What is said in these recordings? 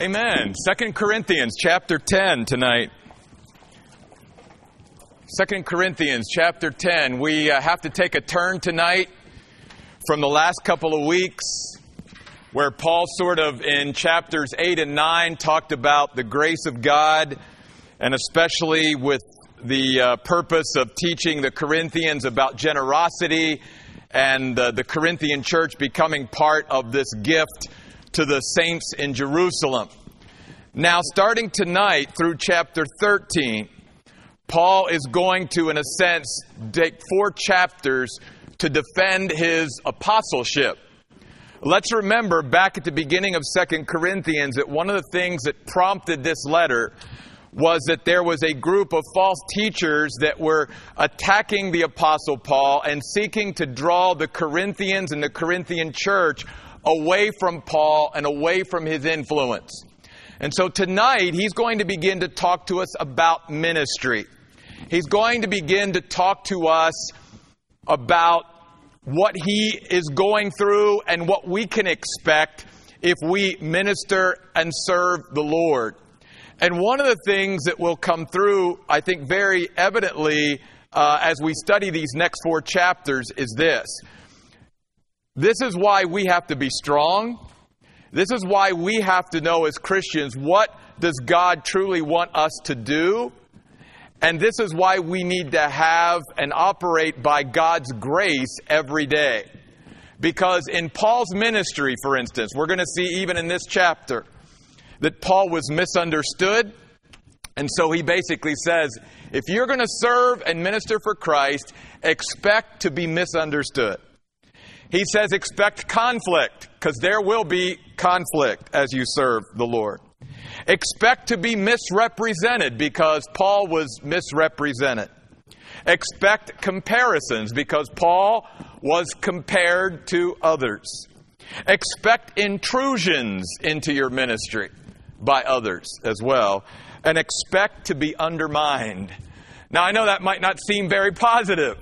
Amen. Second Corinthians chapter 10 tonight. Second Corinthians chapter 10. We uh, have to take a turn tonight from the last couple of weeks where Paul sort of in chapters 8 and 9 talked about the grace of God and especially with the uh, purpose of teaching the Corinthians about generosity and uh, the Corinthian church becoming part of this gift to the saints in Jerusalem. Now, starting tonight through chapter 13, Paul is going to, in a sense, take four chapters to defend his apostleship. Let's remember back at the beginning of Second Corinthians that one of the things that prompted this letter was that there was a group of false teachers that were attacking the Apostle Paul and seeking to draw the Corinthians and the Corinthian church away from Paul and away from his influence. And so tonight, he's going to begin to talk to us about ministry. He's going to begin to talk to us about what he is going through and what we can expect if we minister and serve the Lord. And one of the things that will come through, I think, very evidently uh, as we study these next four chapters is this. This is why we have to be strong. This is why we have to know as Christians what does God truly want us to do? And this is why we need to have and operate by God's grace every day. Because in Paul's ministry, for instance, we're going to see even in this chapter, that Paul was misunderstood. And so he basically says if you're going to serve and minister for Christ, expect to be misunderstood. He says expect conflict, because there will be conflict as you serve the Lord. Expect to be misrepresented, because Paul was misrepresented. Expect comparisons, because Paul was compared to others. Expect intrusions into your ministry by others as well, and expect to be undermined. Now, I know that might not seem very positive,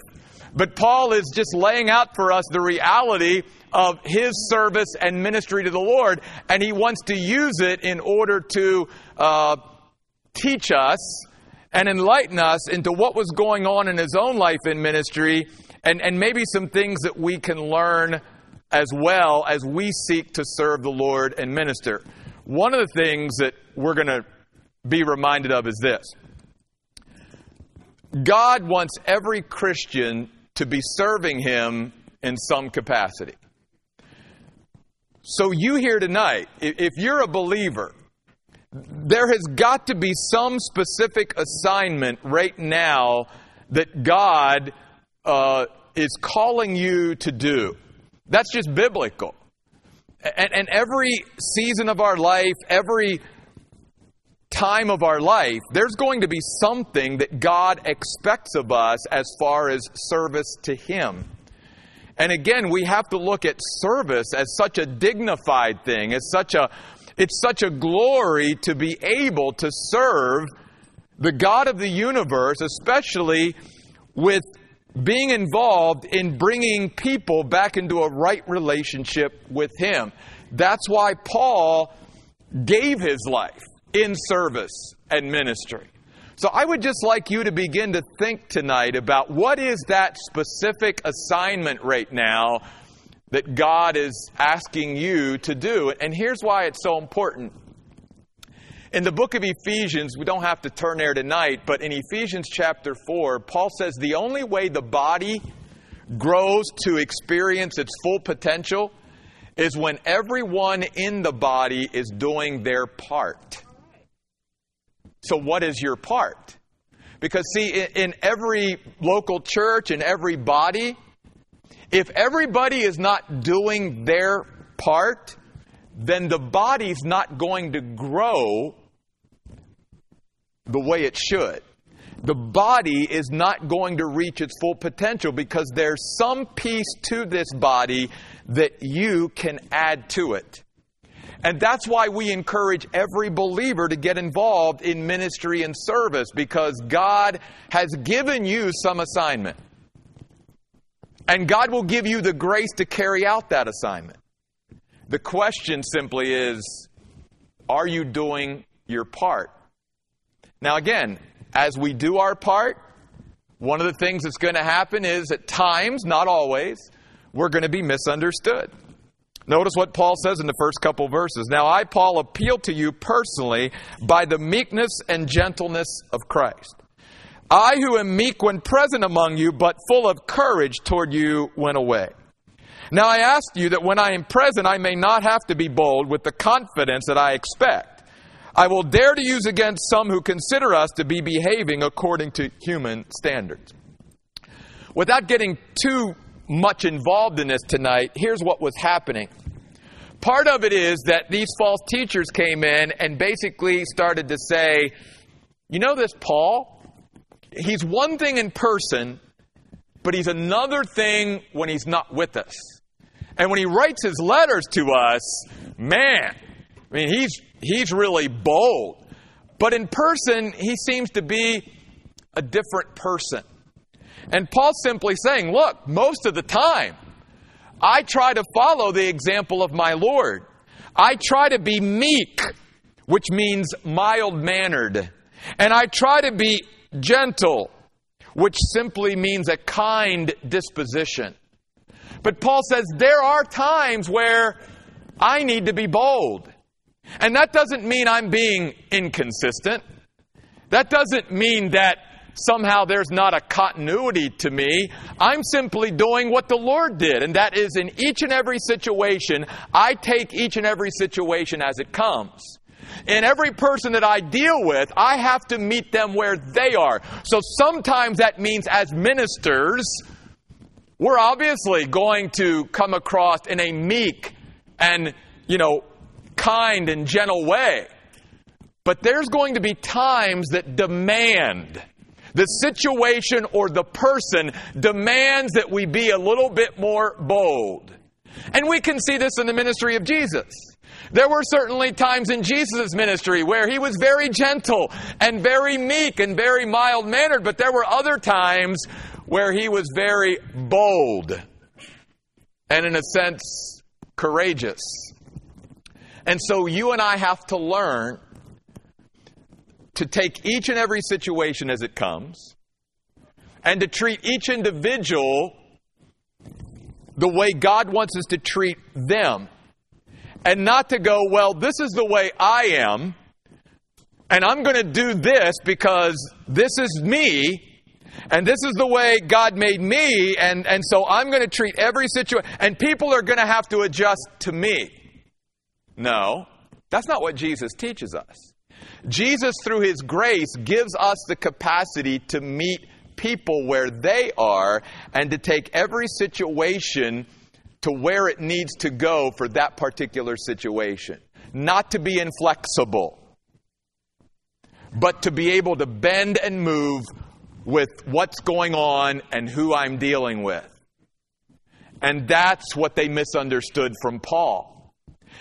but Paul is just laying out for us the reality of his service and ministry to the Lord, and he wants to use it in order to uh, teach us and enlighten us into what was going on in his own life in ministry, and, and maybe some things that we can learn as well as we seek to serve the Lord and minister. One of the things that we're going to be reminded of is this God wants every Christian to be serving Him in some capacity. So, you here tonight, if you're a believer, there has got to be some specific assignment right now that God uh, is calling you to do. That's just biblical. And, and every season of our life, every time of our life, there's going to be something that God expects of us as far as service to Him. And again, we have to look at service as such a dignified thing, as such a it's such a glory to be able to serve the God of the universe, especially with being involved in bringing people back into a right relationship with Him. That's why Paul gave his life in service and ministry. So I would just like you to begin to think tonight about what is that specific assignment right now that God is asking you to do. And here's why it's so important. In the book of Ephesians, we don't have to turn there tonight, but in Ephesians chapter 4, Paul says the only way the body grows to experience its full potential is when everyone in the body is doing their part. So, what is your part? Because, see, in every local church, in every body, if everybody is not doing their part, then the body's not going to grow the way it should. The body is not going to reach its full potential because there's some piece to this body that you can add to it. And that's why we encourage every believer to get involved in ministry and service because God has given you some assignment. And God will give you the grace to carry out that assignment. The question simply is Are you doing your part? Now, again, as we do our part, one of the things that's going to happen is at times, not always, we're going to be misunderstood. Notice what Paul says in the first couple verses. Now, I, Paul, appeal to you personally by the meekness and gentleness of Christ. I, who am meek when present among you, but full of courage toward you went away. Now, I ask you that when I am present, I may not have to be bold with the confidence that I expect. I will dare to use against some who consider us to be behaving according to human standards. Without getting too much involved in this tonight, here's what was happening. Part of it is that these false teachers came in and basically started to say, you know, this Paul, he's one thing in person, but he's another thing when he's not with us. And when he writes his letters to us, man, I mean, he's, he's really bold. But in person, he seems to be a different person. And Paul's simply saying, look, most of the time, I try to follow the example of my Lord. I try to be meek, which means mild mannered. And I try to be gentle, which simply means a kind disposition. But Paul says there are times where I need to be bold. And that doesn't mean I'm being inconsistent. That doesn't mean that somehow there's not a continuity to me. I'm simply doing what the Lord did, and that is in each and every situation, I take each and every situation as it comes. In every person that I deal with, I have to meet them where they are. So sometimes that means as ministers, we're obviously going to come across in a meek and, you know, kind and gentle way. But there's going to be times that demand the situation or the person demands that we be a little bit more bold. And we can see this in the ministry of Jesus. There were certainly times in Jesus' ministry where he was very gentle and very meek and very mild mannered, but there were other times where he was very bold and, in a sense, courageous. And so you and I have to learn to take each and every situation as it comes and to treat each individual the way God wants us to treat them. And not to go, well, this is the way I am, and I'm going to do this because this is me, and this is the way God made me, and, and so I'm going to treat every situation, and people are going to have to adjust to me. No, that's not what Jesus teaches us. Jesus, through His grace, gives us the capacity to meet people where they are and to take every situation to where it needs to go for that particular situation. Not to be inflexible, but to be able to bend and move with what's going on and who I'm dealing with. And that's what they misunderstood from Paul.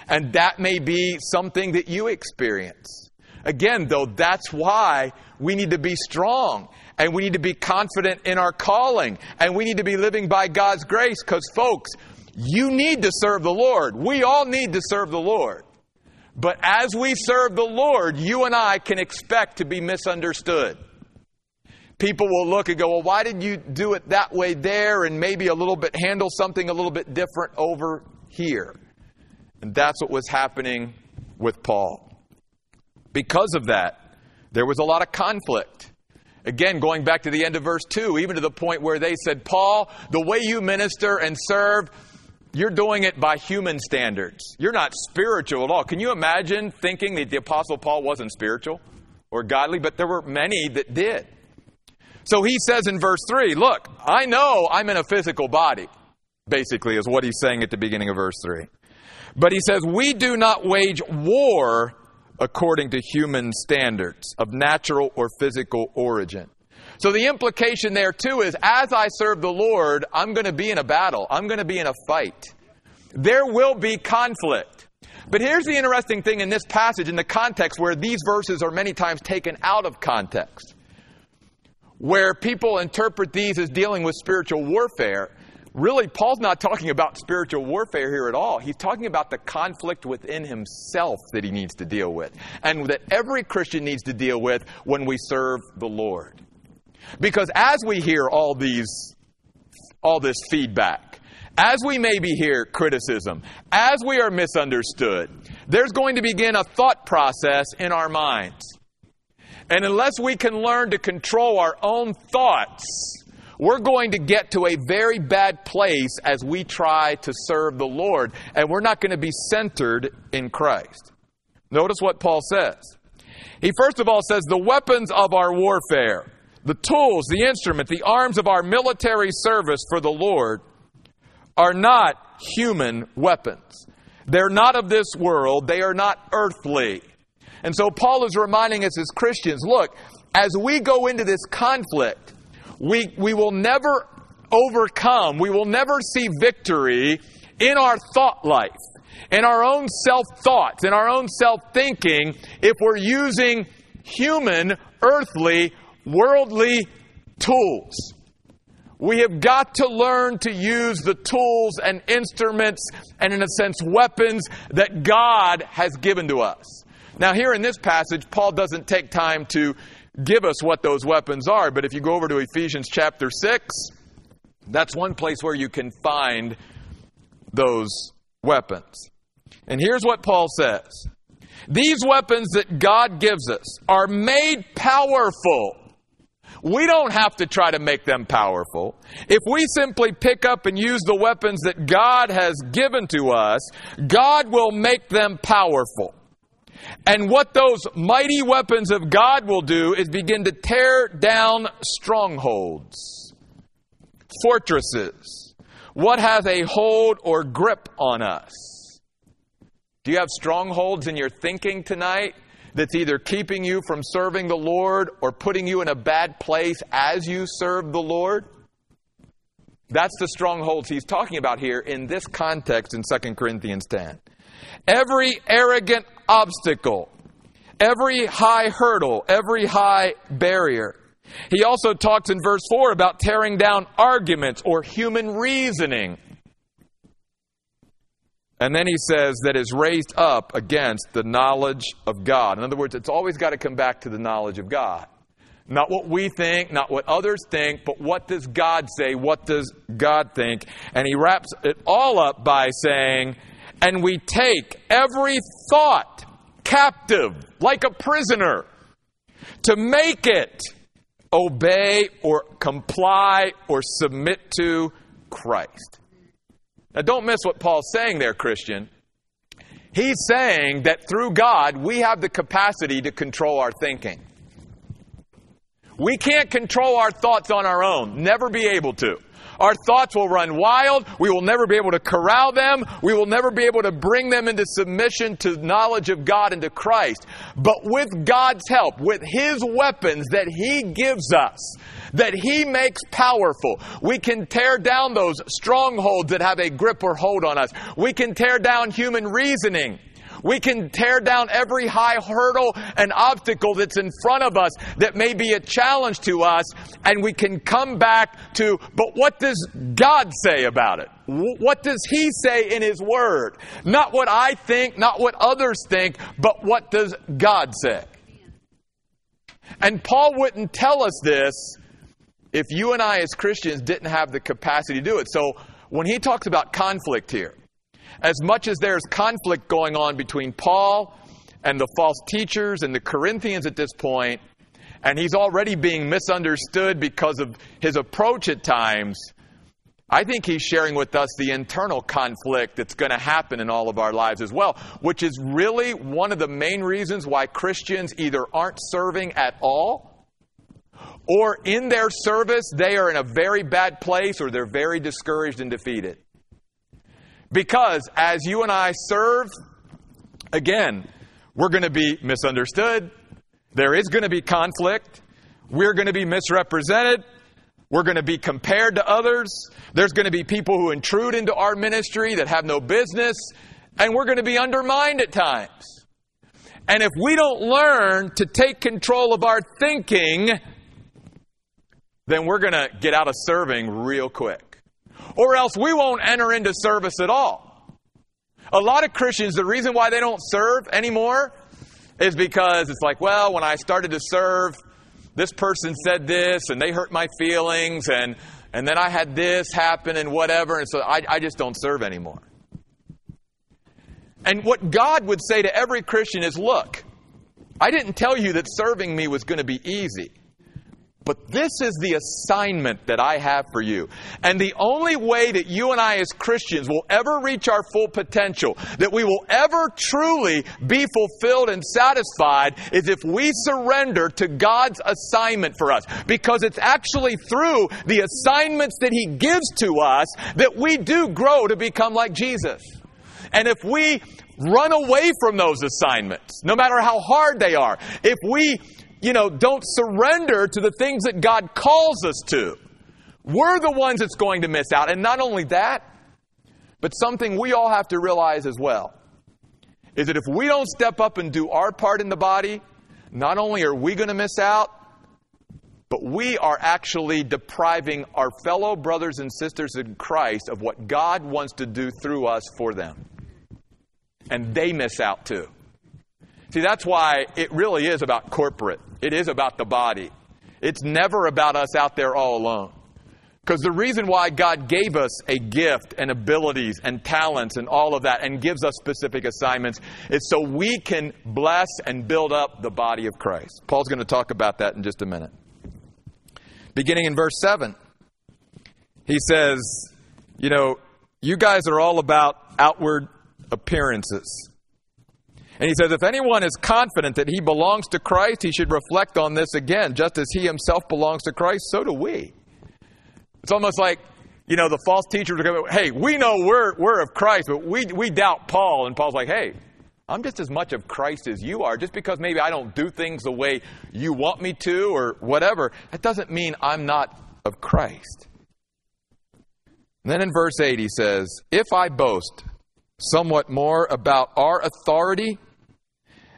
And that may be something that you experience. Again, though, that's why we need to be strong and we need to be confident in our calling and we need to be living by God's grace because, folks, you need to serve the Lord. We all need to serve the Lord. But as we serve the Lord, you and I can expect to be misunderstood. People will look and go, Well, why did you do it that way there and maybe a little bit handle something a little bit different over here? And that's what was happening with Paul. Because of that, there was a lot of conflict. Again, going back to the end of verse 2, even to the point where they said, Paul, the way you minister and serve, you're doing it by human standards. You're not spiritual at all. Can you imagine thinking that the Apostle Paul wasn't spiritual or godly? But there were many that did. So he says in verse 3, Look, I know I'm in a physical body, basically, is what he's saying at the beginning of verse 3. But he says, We do not wage war according to human standards of natural or physical origin. So the implication there too is as I serve the Lord, I'm going to be in a battle. I'm going to be in a fight. There will be conflict. But here's the interesting thing in this passage, in the context where these verses are many times taken out of context, where people interpret these as dealing with spiritual warfare. Really, Paul's not talking about spiritual warfare here at all. He's talking about the conflict within himself that he needs to deal with, and that every Christian needs to deal with when we serve the Lord. Because as we hear all these, all this feedback, as we maybe hear criticism, as we are misunderstood, there's going to begin a thought process in our minds. And unless we can learn to control our own thoughts, we're going to get to a very bad place as we try to serve the Lord, and we're not going to be centered in Christ. Notice what Paul says. He first of all says, The weapons of our warfare, the tools, the instrument, the arms of our military service for the Lord are not human weapons. They're not of this world, they are not earthly. And so Paul is reminding us as Christians look, as we go into this conflict, we, we will never overcome, we will never see victory in our thought life, in our own self thoughts, in our own self thinking, if we're using human, earthly, worldly tools. We have got to learn to use the tools and instruments and, in a sense, weapons that God has given to us. Now, here in this passage, Paul doesn't take time to give us what those weapons are. But if you go over to Ephesians chapter 6, that's one place where you can find those weapons. And here's what Paul says These weapons that God gives us are made powerful. We don't have to try to make them powerful. If we simply pick up and use the weapons that God has given to us, God will make them powerful. And what those mighty weapons of God will do is begin to tear down strongholds, fortresses, what has a hold or grip on us. Do you have strongholds in your thinking tonight that's either keeping you from serving the Lord or putting you in a bad place as you serve the Lord? That's the strongholds he's talking about here in this context in 2 Corinthians 10. Every arrogant obstacle, every high hurdle, every high barrier. He also talks in verse 4 about tearing down arguments or human reasoning. And then he says that is raised up against the knowledge of God. In other words, it's always got to come back to the knowledge of God. Not what we think, not what others think, but what does God say? What does God think? And he wraps it all up by saying, and we take every thought captive like a prisoner to make it obey or comply or submit to Christ. Now, don't miss what Paul's saying there, Christian. He's saying that through God, we have the capacity to control our thinking. We can't control our thoughts on our own, never be able to. Our thoughts will run wild. We will never be able to corral them. We will never be able to bring them into submission to knowledge of God and to Christ. But with God's help, with His weapons that He gives us, that He makes powerful, we can tear down those strongholds that have a grip or hold on us. We can tear down human reasoning. We can tear down every high hurdle and obstacle that's in front of us that may be a challenge to us, and we can come back to, but what does God say about it? What does He say in His Word? Not what I think, not what others think, but what does God say? And Paul wouldn't tell us this if you and I as Christians didn't have the capacity to do it. So when he talks about conflict here, as much as there's conflict going on between Paul and the false teachers and the Corinthians at this point, and he's already being misunderstood because of his approach at times, I think he's sharing with us the internal conflict that's going to happen in all of our lives as well, which is really one of the main reasons why Christians either aren't serving at all or in their service they are in a very bad place or they're very discouraged and defeated. Because as you and I serve, again, we're going to be misunderstood. There is going to be conflict. We're going to be misrepresented. We're going to be compared to others. There's going to be people who intrude into our ministry that have no business. And we're going to be undermined at times. And if we don't learn to take control of our thinking, then we're going to get out of serving real quick. Or else we won't enter into service at all. A lot of Christians, the reason why they don't serve anymore is because it's like, well, when I started to serve, this person said this and they hurt my feelings and, and then I had this happen and whatever, and so I, I just don't serve anymore. And what God would say to every Christian is look, I didn't tell you that serving me was going to be easy. But this is the assignment that I have for you. And the only way that you and I as Christians will ever reach our full potential, that we will ever truly be fulfilled and satisfied, is if we surrender to God's assignment for us. Because it's actually through the assignments that He gives to us that we do grow to become like Jesus. And if we run away from those assignments, no matter how hard they are, if we you know, don't surrender to the things that God calls us to. We're the ones that's going to miss out. And not only that, but something we all have to realize as well is that if we don't step up and do our part in the body, not only are we going to miss out, but we are actually depriving our fellow brothers and sisters in Christ of what God wants to do through us for them. And they miss out too. See, that's why it really is about corporate. It is about the body. It's never about us out there all alone. Because the reason why God gave us a gift and abilities and talents and all of that and gives us specific assignments is so we can bless and build up the body of Christ. Paul's going to talk about that in just a minute. Beginning in verse 7, he says, You know, you guys are all about outward appearances. And he says, if anyone is confident that he belongs to Christ, he should reflect on this again. Just as he himself belongs to Christ, so do we. It's almost like, you know, the false teachers are going, hey, we know we're, we're of Christ, but we, we doubt Paul. And Paul's like, hey, I'm just as much of Christ as you are. Just because maybe I don't do things the way you want me to or whatever, that doesn't mean I'm not of Christ. And then in verse 8, he says, If I boast somewhat more about our authority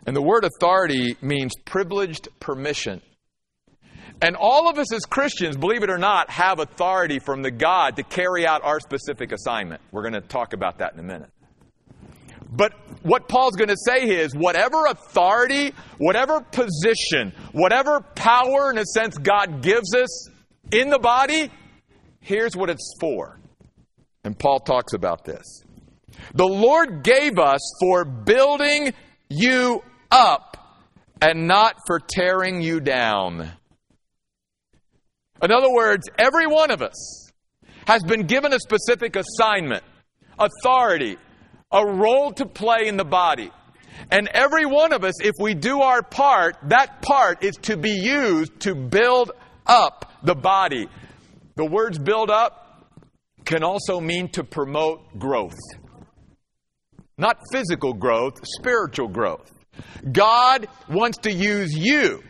and the word authority means privileged permission. And all of us as Christians, believe it or not, have authority from the God to carry out our specific assignment. We're going to talk about that in a minute. But what Paul's going to say is whatever authority, whatever position, whatever power, in a sense, God gives us in the body, here's what it's for. And Paul talks about this. The Lord gave us for building you up and not for tearing you down. In other words, every one of us has been given a specific assignment, authority, a role to play in the body. And every one of us, if we do our part, that part is to be used to build up the body. The words build up can also mean to promote growth. Not physical growth, spiritual growth. God wants to use you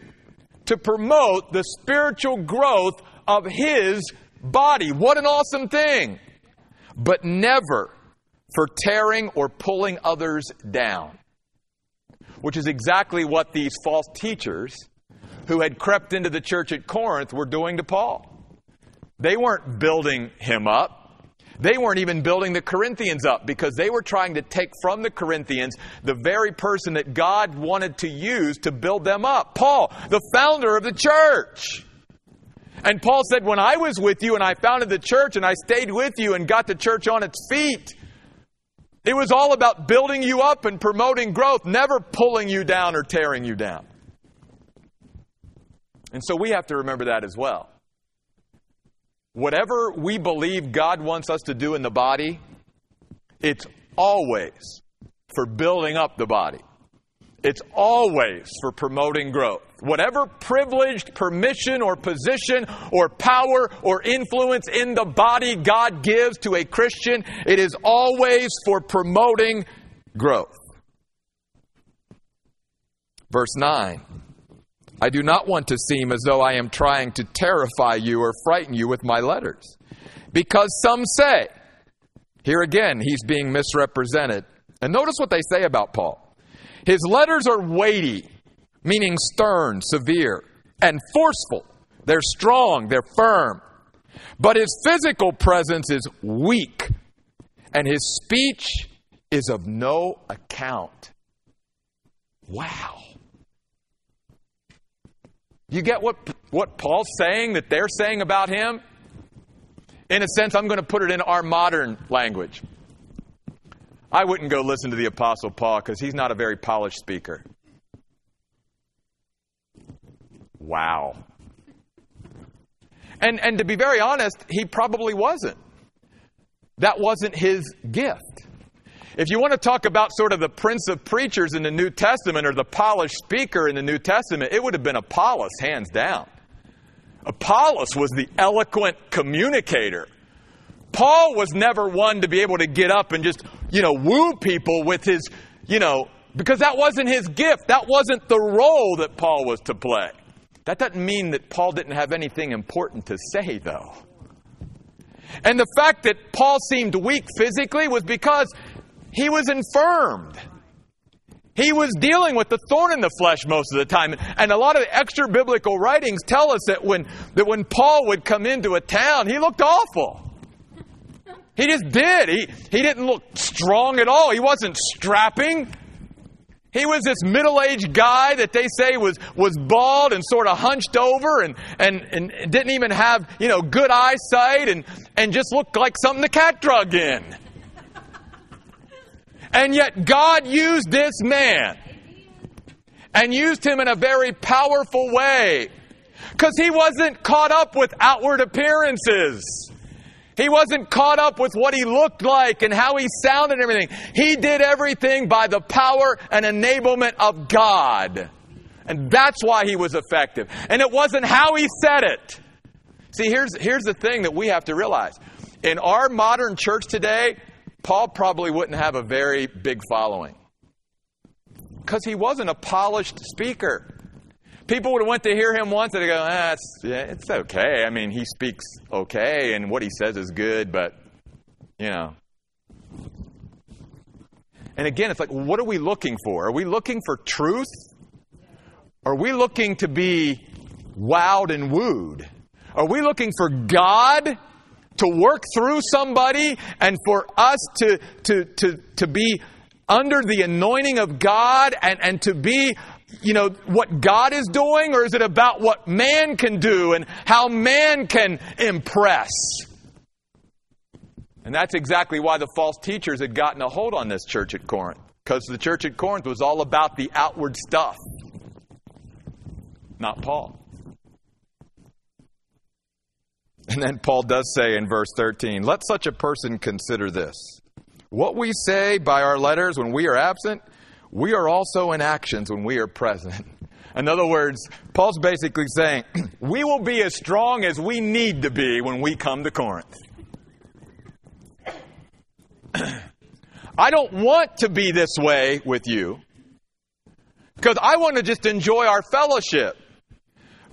to promote the spiritual growth of His body. What an awesome thing! But never for tearing or pulling others down. Which is exactly what these false teachers who had crept into the church at Corinth were doing to Paul. They weren't building him up. They weren't even building the Corinthians up because they were trying to take from the Corinthians the very person that God wanted to use to build them up. Paul, the founder of the church. And Paul said, When I was with you and I founded the church and I stayed with you and got the church on its feet, it was all about building you up and promoting growth, never pulling you down or tearing you down. And so we have to remember that as well. Whatever we believe God wants us to do in the body, it's always for building up the body. It's always for promoting growth. Whatever privileged permission or position or power or influence in the body God gives to a Christian, it is always for promoting growth. Verse 9 I do not want to seem as though I am trying to terrify you or frighten you with my letters. Because some say, here again, he's being misrepresented. And notice what they say about Paul. His letters are weighty, meaning stern, severe, and forceful. They're strong, they're firm. But his physical presence is weak, and his speech is of no account. Wow. You get what, what Paul's saying that they're saying about him? In a sense, I'm going to put it in our modern language. I wouldn't go listen to the Apostle Paul because he's not a very polished speaker. Wow. And, and to be very honest, he probably wasn't. That wasn't his gift. If you want to talk about sort of the prince of preachers in the New Testament or the polished speaker in the New Testament, it would have been Apollos, hands down. Apollos was the eloquent communicator. Paul was never one to be able to get up and just, you know, woo people with his, you know, because that wasn't his gift. That wasn't the role that Paul was to play. That doesn't mean that Paul didn't have anything important to say, though. And the fact that Paul seemed weak physically was because he was infirmed. He was dealing with the thorn in the flesh most of the time. And a lot of the extra biblical writings tell us that when, that when Paul would come into a town, he looked awful. He just did. He, he didn't look strong at all. He wasn't strapping. He was this middle aged guy that they say was, was bald and sort of hunched over and, and, and didn't even have, you know, good eyesight and, and just looked like something the cat drug in. And yet God used this man and used him in a very powerful way because he wasn't caught up with outward appearances. He wasn't caught up with what he looked like and how he sounded and everything. He did everything by the power and enablement of God. And that's why he was effective. And it wasn't how he said it. See, here's, here's the thing that we have to realize. In our modern church today, Paul probably wouldn't have a very big following. Because he wasn't a polished speaker. People would have went to hear him once and they go, ah, it's, yeah, it's okay. I mean, he speaks okay and what he says is good, but, you know. And again, it's like, what are we looking for? Are we looking for truth? Are we looking to be wowed and wooed? Are we looking for God to work through somebody and for us to, to, to, to be under the anointing of God and, and to be you know, what God is doing, or is it about what man can do and how man can impress? And that's exactly why the false teachers had gotten a hold on this church at Corinth. Because the church at Corinth was all about the outward stuff, not Paul. And then Paul does say in verse 13, Let such a person consider this. What we say by our letters when we are absent, we are also in actions when we are present. In other words, Paul's basically saying, we will be as strong as we need to be when we come to Corinth. I don't want to be this way with you because I want to just enjoy our fellowship.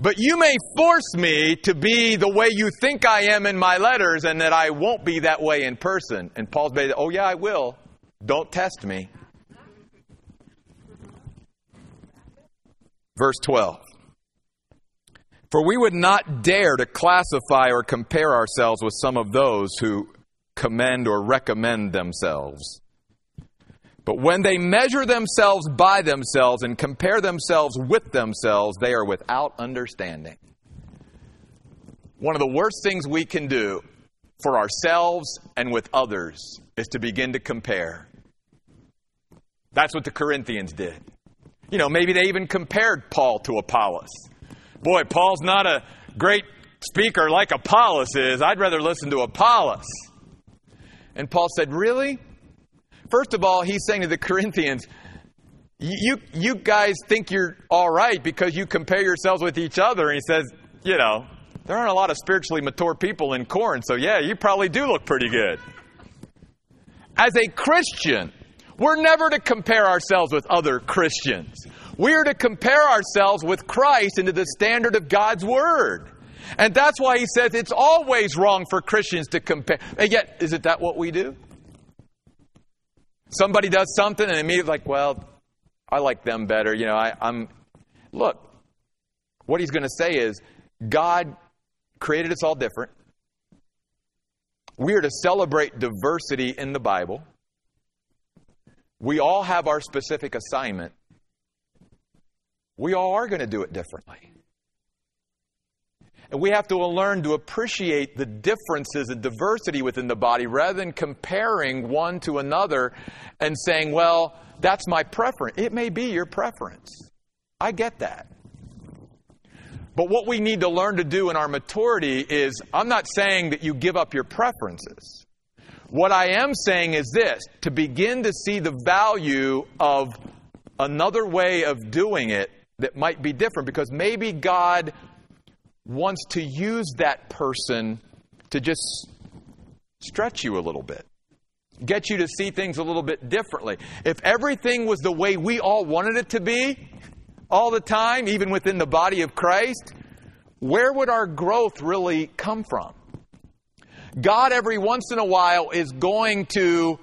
But you may force me to be the way you think I am in my letters and that I won't be that way in person. And Paul's basically, oh, yeah, I will. Don't test me. Verse 12. For we would not dare to classify or compare ourselves with some of those who commend or recommend themselves. But when they measure themselves by themselves and compare themselves with themselves, they are without understanding. One of the worst things we can do for ourselves and with others is to begin to compare. That's what the Corinthians did. You know, maybe they even compared Paul to Apollos. Boy, Paul's not a great speaker like Apollos is. I'd rather listen to Apollos. And Paul said, Really? First of all, he's saying to the Corinthians, you, you guys think you're all right because you compare yourselves with each other. And he says, You know, there aren't a lot of spiritually mature people in Corinth, so yeah, you probably do look pretty good. As a Christian, we're never to compare ourselves with other Christians. We are to compare ourselves with Christ into the standard of God's Word. And that's why he says it's always wrong for Christians to compare. And yet, is it that what we do? Somebody does something and immediately like, well, I like them better. You know, I, I'm. Look, what he's going to say is God created us all different. We are to celebrate diversity in the Bible. We all have our specific assignment. We all are going to do it differently. And we have to learn to appreciate the differences and diversity within the body rather than comparing one to another and saying, well, that's my preference. It may be your preference. I get that. But what we need to learn to do in our maturity is I'm not saying that you give up your preferences. What I am saying is this to begin to see the value of another way of doing it that might be different because maybe God wants to use that person to just stretch you a little bit, get you to see things a little bit differently. If everything was the way we all wanted it to be, all the time, even within the body of Christ, where would our growth really come from? God, every once in a while, is going to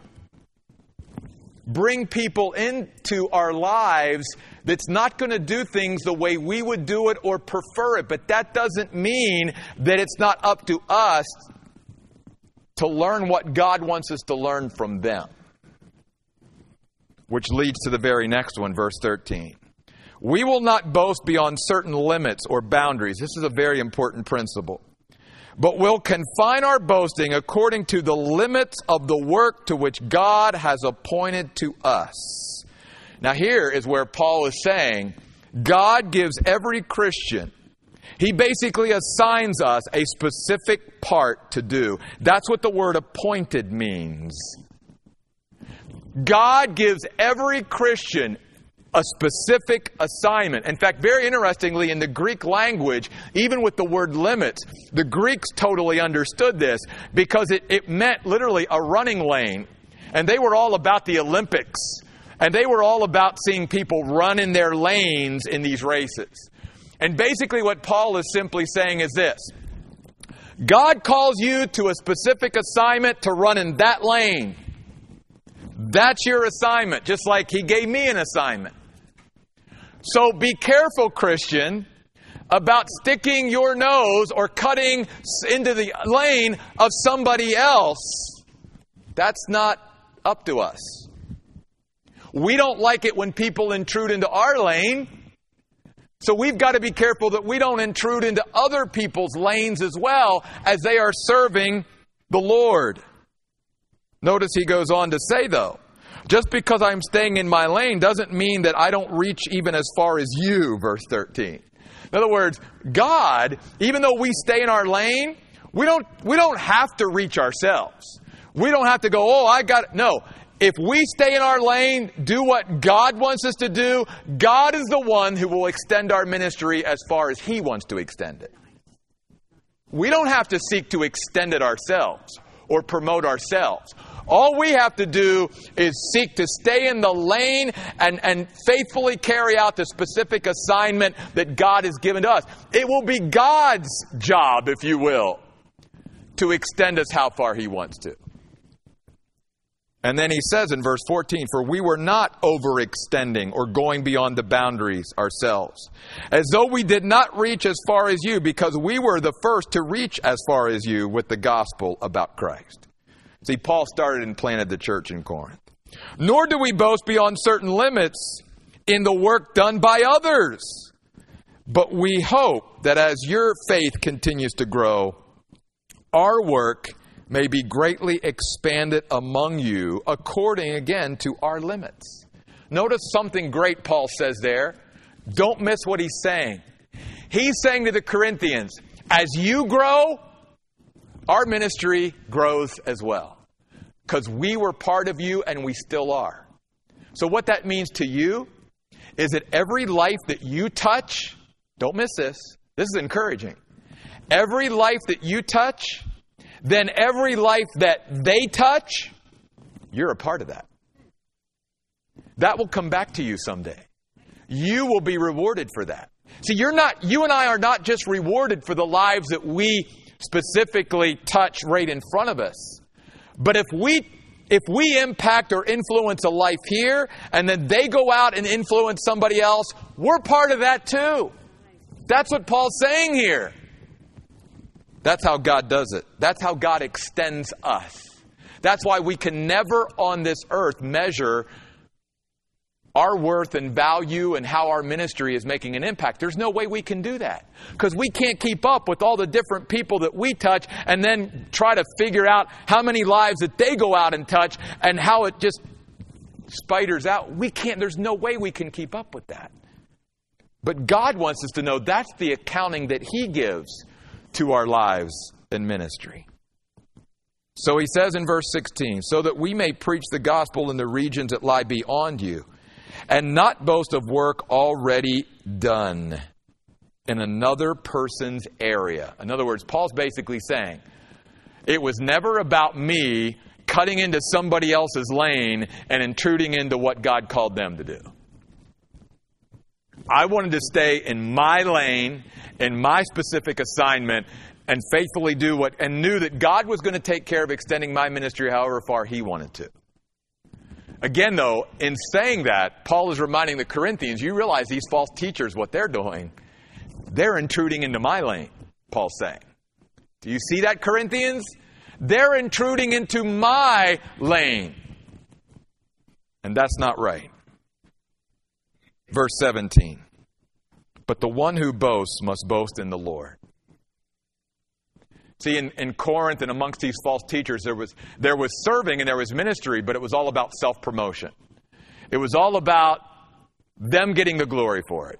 bring people into our lives that's not going to do things the way we would do it or prefer it. But that doesn't mean that it's not up to us to learn what God wants us to learn from them. Which leads to the very next one, verse 13. We will not boast beyond certain limits or boundaries. This is a very important principle. But will confine our boasting according to the limits of the work to which God has appointed to us. Now, here is where Paul is saying God gives every Christian, he basically assigns us a specific part to do. That's what the word appointed means. God gives every Christian a specific assignment. In fact, very interestingly, in the Greek language, even with the word limits, the Greeks totally understood this because it, it meant literally a running lane. And they were all about the Olympics. And they were all about seeing people run in their lanes in these races. And basically, what Paul is simply saying is this God calls you to a specific assignment to run in that lane. That's your assignment, just like He gave me an assignment. So be careful, Christian, about sticking your nose or cutting into the lane of somebody else. That's not up to us. We don't like it when people intrude into our lane. So we've got to be careful that we don't intrude into other people's lanes as well as they are serving the Lord. Notice he goes on to say, though, just because I'm staying in my lane doesn't mean that I don't reach even as far as you, verse 13. In other words, God, even though we stay in our lane, we don't, we don't have to reach ourselves. We don't have to go, oh, I got, no. If we stay in our lane, do what God wants us to do, God is the one who will extend our ministry as far as He wants to extend it. We don't have to seek to extend it ourselves or promote ourselves. All we have to do is seek to stay in the lane and, and faithfully carry out the specific assignment that God has given to us. It will be God's job, if you will, to extend us how far He wants to. And then he says in verse 14, For we were not overextending or going beyond the boundaries ourselves, as though we did not reach as far as you, because we were the first to reach as far as you with the gospel about Christ. See, Paul started and planted the church in Corinth. Nor do we boast beyond certain limits in the work done by others. But we hope that as your faith continues to grow, our work may be greatly expanded among you according again to our limits. Notice something great Paul says there. Don't miss what he's saying. He's saying to the Corinthians, as you grow, our ministry grows as well. Because we were part of you and we still are. So, what that means to you is that every life that you touch, don't miss this, this is encouraging. Every life that you touch then every life that they touch, you're a part of that. That will come back to you someday. You will be rewarded for that. See, you're not, you and I are not just rewarded for the lives that we specifically touch right in front of us. But if we if we impact or influence a life here and then they go out and influence somebody else, we're part of that too. That's what Paul's saying here. That's how God does it. That's how God extends us. That's why we can never on this earth measure our worth and value and how our ministry is making an impact. There's no way we can do that because we can't keep up with all the different people that we touch and then try to figure out how many lives that they go out and touch and how it just spiders out. We can't, there's no way we can keep up with that. But God wants us to know that's the accounting that He gives to our lives and ministry. So he says in verse 16, so that we may preach the gospel in the regions that lie beyond you and not boast of work already done in another person's area. In other words, Paul's basically saying, it was never about me cutting into somebody else's lane and intruding into what God called them to do. I wanted to stay in my lane, in my specific assignment, and faithfully do what, and knew that God was going to take care of extending my ministry however far He wanted to. Again, though, in saying that, Paul is reminding the Corinthians, you realize these false teachers, what they're doing, they're intruding into my lane, Paul's saying. Do you see that, Corinthians? They're intruding into my lane. And that's not right. Verse 17. But the one who boasts must boast in the Lord. See, in, in Corinth and amongst these false teachers, there was, there was serving and there was ministry, but it was all about self promotion. It was all about them getting the glory for it.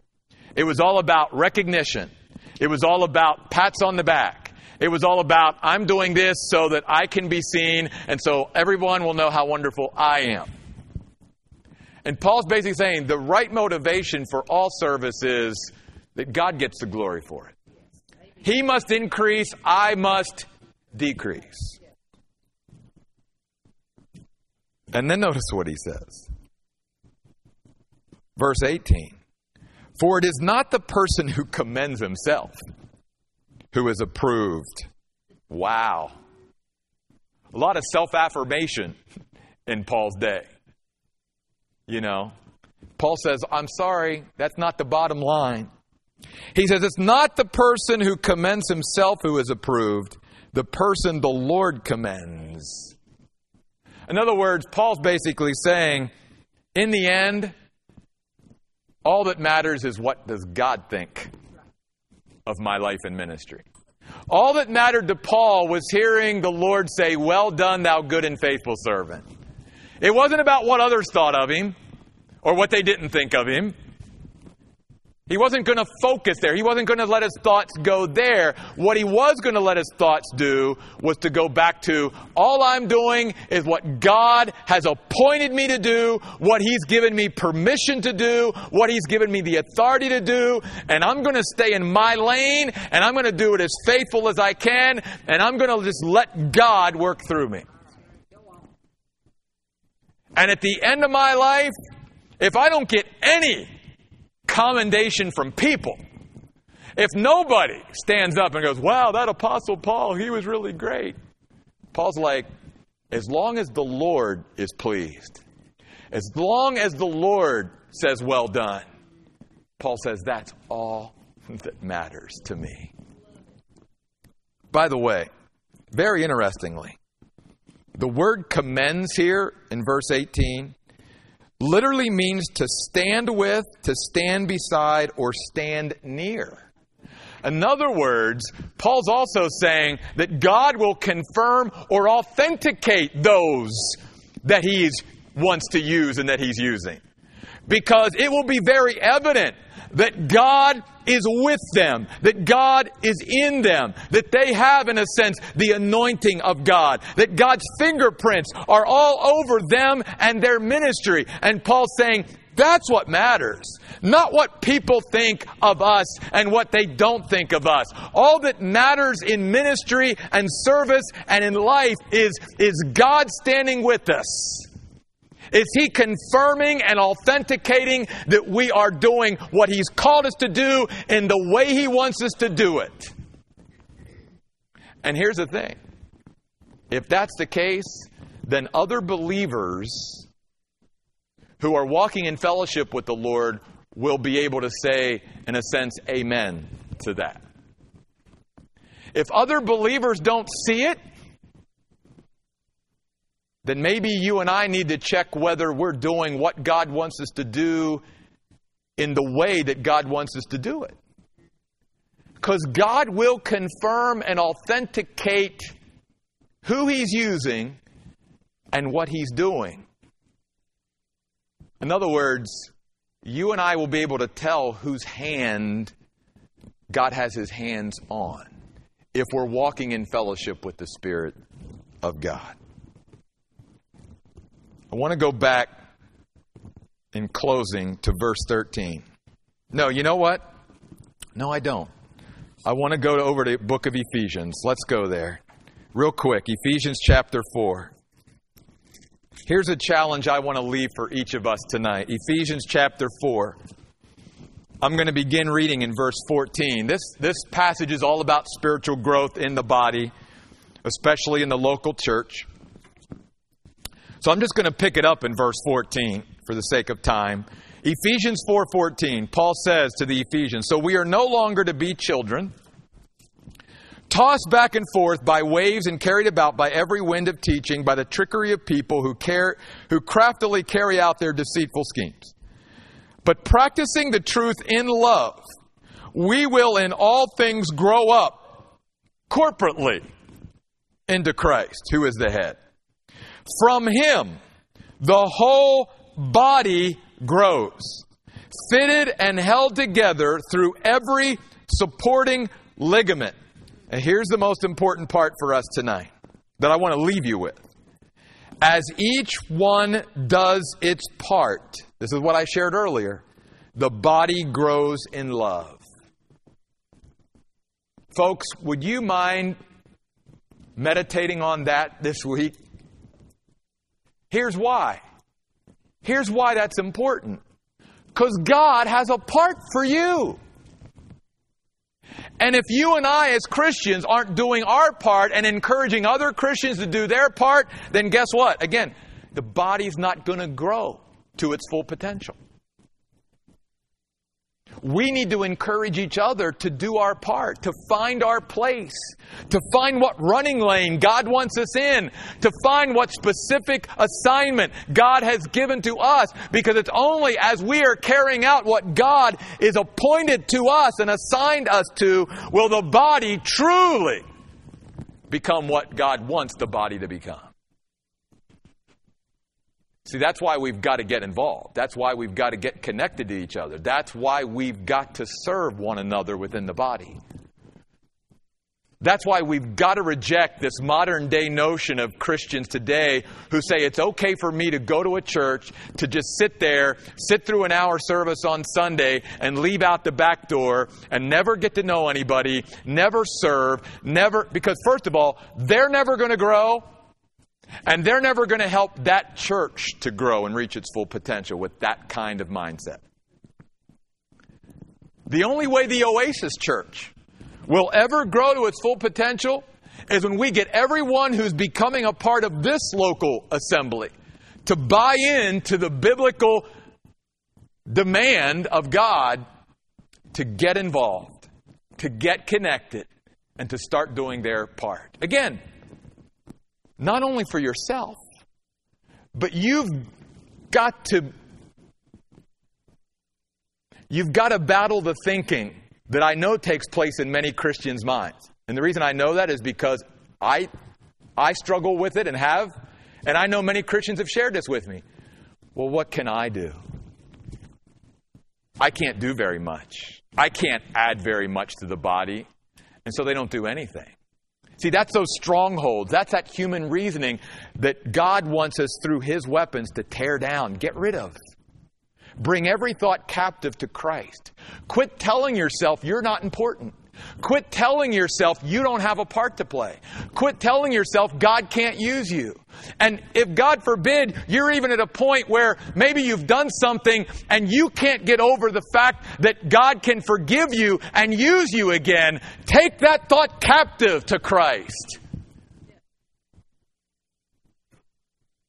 It was all about recognition. It was all about pats on the back. It was all about, I'm doing this so that I can be seen and so everyone will know how wonderful I am. And Paul's basically saying the right motivation for all service is that God gets the glory for it. He must increase, I must decrease. And then notice what he says. Verse 18 For it is not the person who commends himself who is approved. Wow. A lot of self affirmation in Paul's day. You know, Paul says, I'm sorry, that's not the bottom line. He says it's not the person who commends himself who is approved, the person the Lord commends. In other words, Paul's basically saying, in the end, all that matters is what does God think of my life and ministry. All that mattered to Paul was hearing the Lord say, Well done, thou good and faithful servant. It wasn't about what others thought of him or what they didn't think of him. He wasn't going to focus there. He wasn't going to let his thoughts go there. What he was going to let his thoughts do was to go back to all I'm doing is what God has appointed me to do, what he's given me permission to do, what he's given me the authority to do, and I'm going to stay in my lane and I'm going to do it as faithful as I can and I'm going to just let God work through me. And at the end of my life, if I don't get any commendation from people. If nobody stands up and goes, wow, that Apostle Paul, he was really great. Paul's like, as long as the Lord is pleased, as long as the Lord says, well done, Paul says, that's all that matters to me. By the way, very interestingly, the word commends here in verse 18 literally means to stand with, to stand beside, or stand near. In other words, Paul's also saying that God will confirm or authenticate those that he wants to use and that he's using. Because it will be very evident that God is with them, that God is in them, that they have, in a sense, the anointing of God, that God's fingerprints are all over them and their ministry. And Paul's saying, that's what matters. Not what people think of us and what they don't think of us. All that matters in ministry and service and in life is, is God standing with us. Is He confirming and authenticating that we are doing what He's called us to do in the way He wants us to do it? And here's the thing if that's the case, then other believers who are walking in fellowship with the Lord will be able to say, in a sense, amen to that. If other believers don't see it, then maybe you and I need to check whether we're doing what God wants us to do in the way that God wants us to do it. Because God will confirm and authenticate who He's using and what He's doing. In other words, you and I will be able to tell whose hand God has His hands on if we're walking in fellowship with the Spirit of God. I want to go back in closing to verse 13. No, you know what? No, I don't. I want to go over to the book of Ephesians. Let's go there. Real quick, Ephesians chapter 4. Here's a challenge I want to leave for each of us tonight. Ephesians chapter 4. I'm going to begin reading in verse 14. This, this passage is all about spiritual growth in the body, especially in the local church. So I'm just going to pick it up in verse 14 for the sake of time. Ephesians 4:14, Paul says to the Ephesians, "So we are no longer to be children, tossed back and forth by waves and carried about by every wind of teaching, by the trickery of people who care who craftily carry out their deceitful schemes. But practicing the truth in love, we will in all things grow up corporately into Christ, who is the head." From him, the whole body grows, fitted and held together through every supporting ligament. And here's the most important part for us tonight that I want to leave you with. As each one does its part, this is what I shared earlier, the body grows in love. Folks, would you mind meditating on that this week? Here's why. Here's why that's important. Because God has a part for you. And if you and I, as Christians, aren't doing our part and encouraging other Christians to do their part, then guess what? Again, the body's not going to grow to its full potential. We need to encourage each other to do our part, to find our place, to find what running lane God wants us in, to find what specific assignment God has given to us, because it's only as we are carrying out what God is appointed to us and assigned us to will the body truly become what God wants the body to become. See, that's why we've got to get involved. That's why we've got to get connected to each other. That's why we've got to serve one another within the body. That's why we've got to reject this modern day notion of Christians today who say it's okay for me to go to a church, to just sit there, sit through an hour service on Sunday, and leave out the back door and never get to know anybody, never serve, never, because first of all, they're never going to grow. And they're never going to help that church to grow and reach its full potential with that kind of mindset. The only way the Oasis Church will ever grow to its full potential is when we get everyone who's becoming a part of this local assembly to buy in to the biblical demand of God to get involved, to get connected, and to start doing their part. Again, not only for yourself, but you've got to you've got to battle the thinking that I know takes place in many Christians' minds. And the reason I know that is because I I struggle with it and have and I know many Christians have shared this with me. Well, what can I do? I can't do very much. I can't add very much to the body. And so they don't do anything. See, that's those strongholds. That's that human reasoning that God wants us through His weapons to tear down, get rid of. Bring every thought captive to Christ. Quit telling yourself you're not important. Quit telling yourself you don't have a part to play. Quit telling yourself God can't use you. And if God forbid you're even at a point where maybe you've done something and you can't get over the fact that God can forgive you and use you again, take that thought captive to Christ.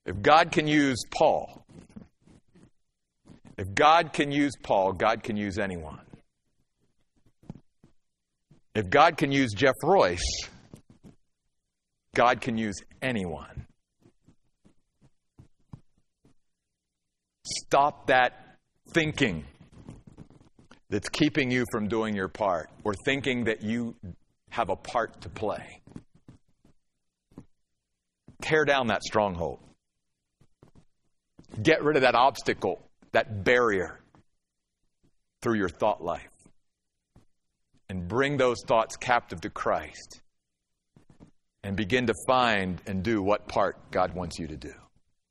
If God can use Paul, if God can use Paul, God can use anyone. If God can use Jeff Royce, God can use anyone. Stop that thinking that's keeping you from doing your part or thinking that you have a part to play. Tear down that stronghold. Get rid of that obstacle, that barrier through your thought life. And bring those thoughts captive to Christ. And begin to find and do what part God wants you to do.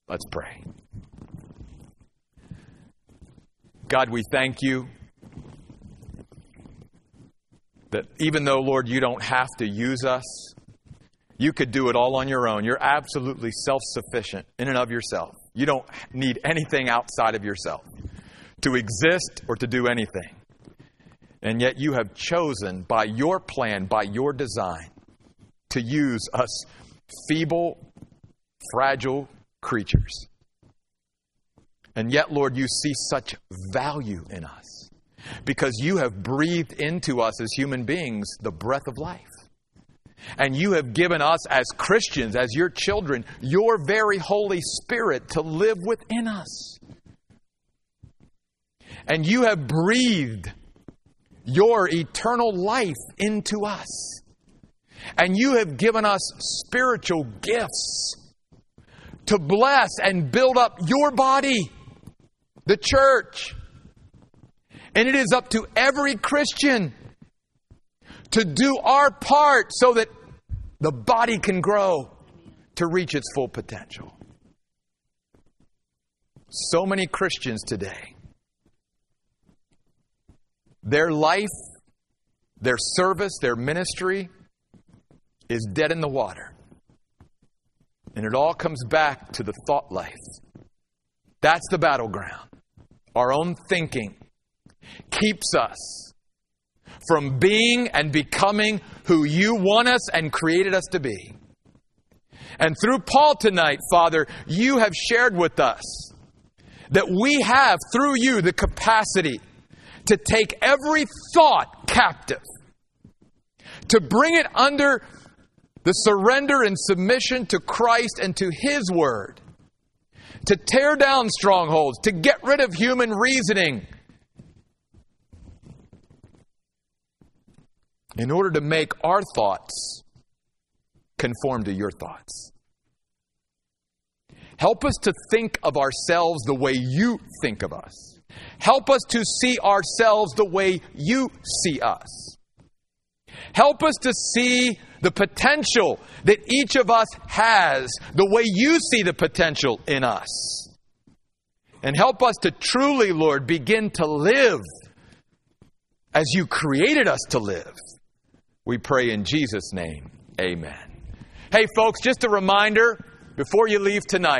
Let's pray. God, we thank you that even though, Lord, you don't have to use us, you could do it all on your own. You're absolutely self sufficient in and of yourself. You don't need anything outside of yourself to exist or to do anything. And yet you have chosen by your plan, by your design, to use us feeble, fragile creatures. And yet, Lord, you see such value in us because you have breathed into us as human beings the breath of life. And you have given us as Christians, as your children, your very Holy Spirit to live within us. And you have breathed your eternal life into us. And you have given us spiritual gifts to bless and build up your body, the church. And it is up to every Christian to do our part so that the body can grow to reach its full potential. So many Christians today, their life, their service, their ministry is dead in the water. And it all comes back to the thought life. That's the battleground. Our own thinking keeps us from being and becoming who you want us and created us to be. And through Paul tonight, Father, you have shared with us that we have, through you, the capacity to take every thought captive, to bring it under the surrender and submission to Christ and to His Word, to tear down strongholds, to get rid of human reasoning in order to make our thoughts conform to your thoughts. Help us to think of ourselves the way you think of us. Help us to see ourselves the way you see us. Help us to see the potential that each of us has the way you see the potential in us. And help us to truly, Lord, begin to live as you created us to live. We pray in Jesus' name. Amen. Hey, folks, just a reminder before you leave tonight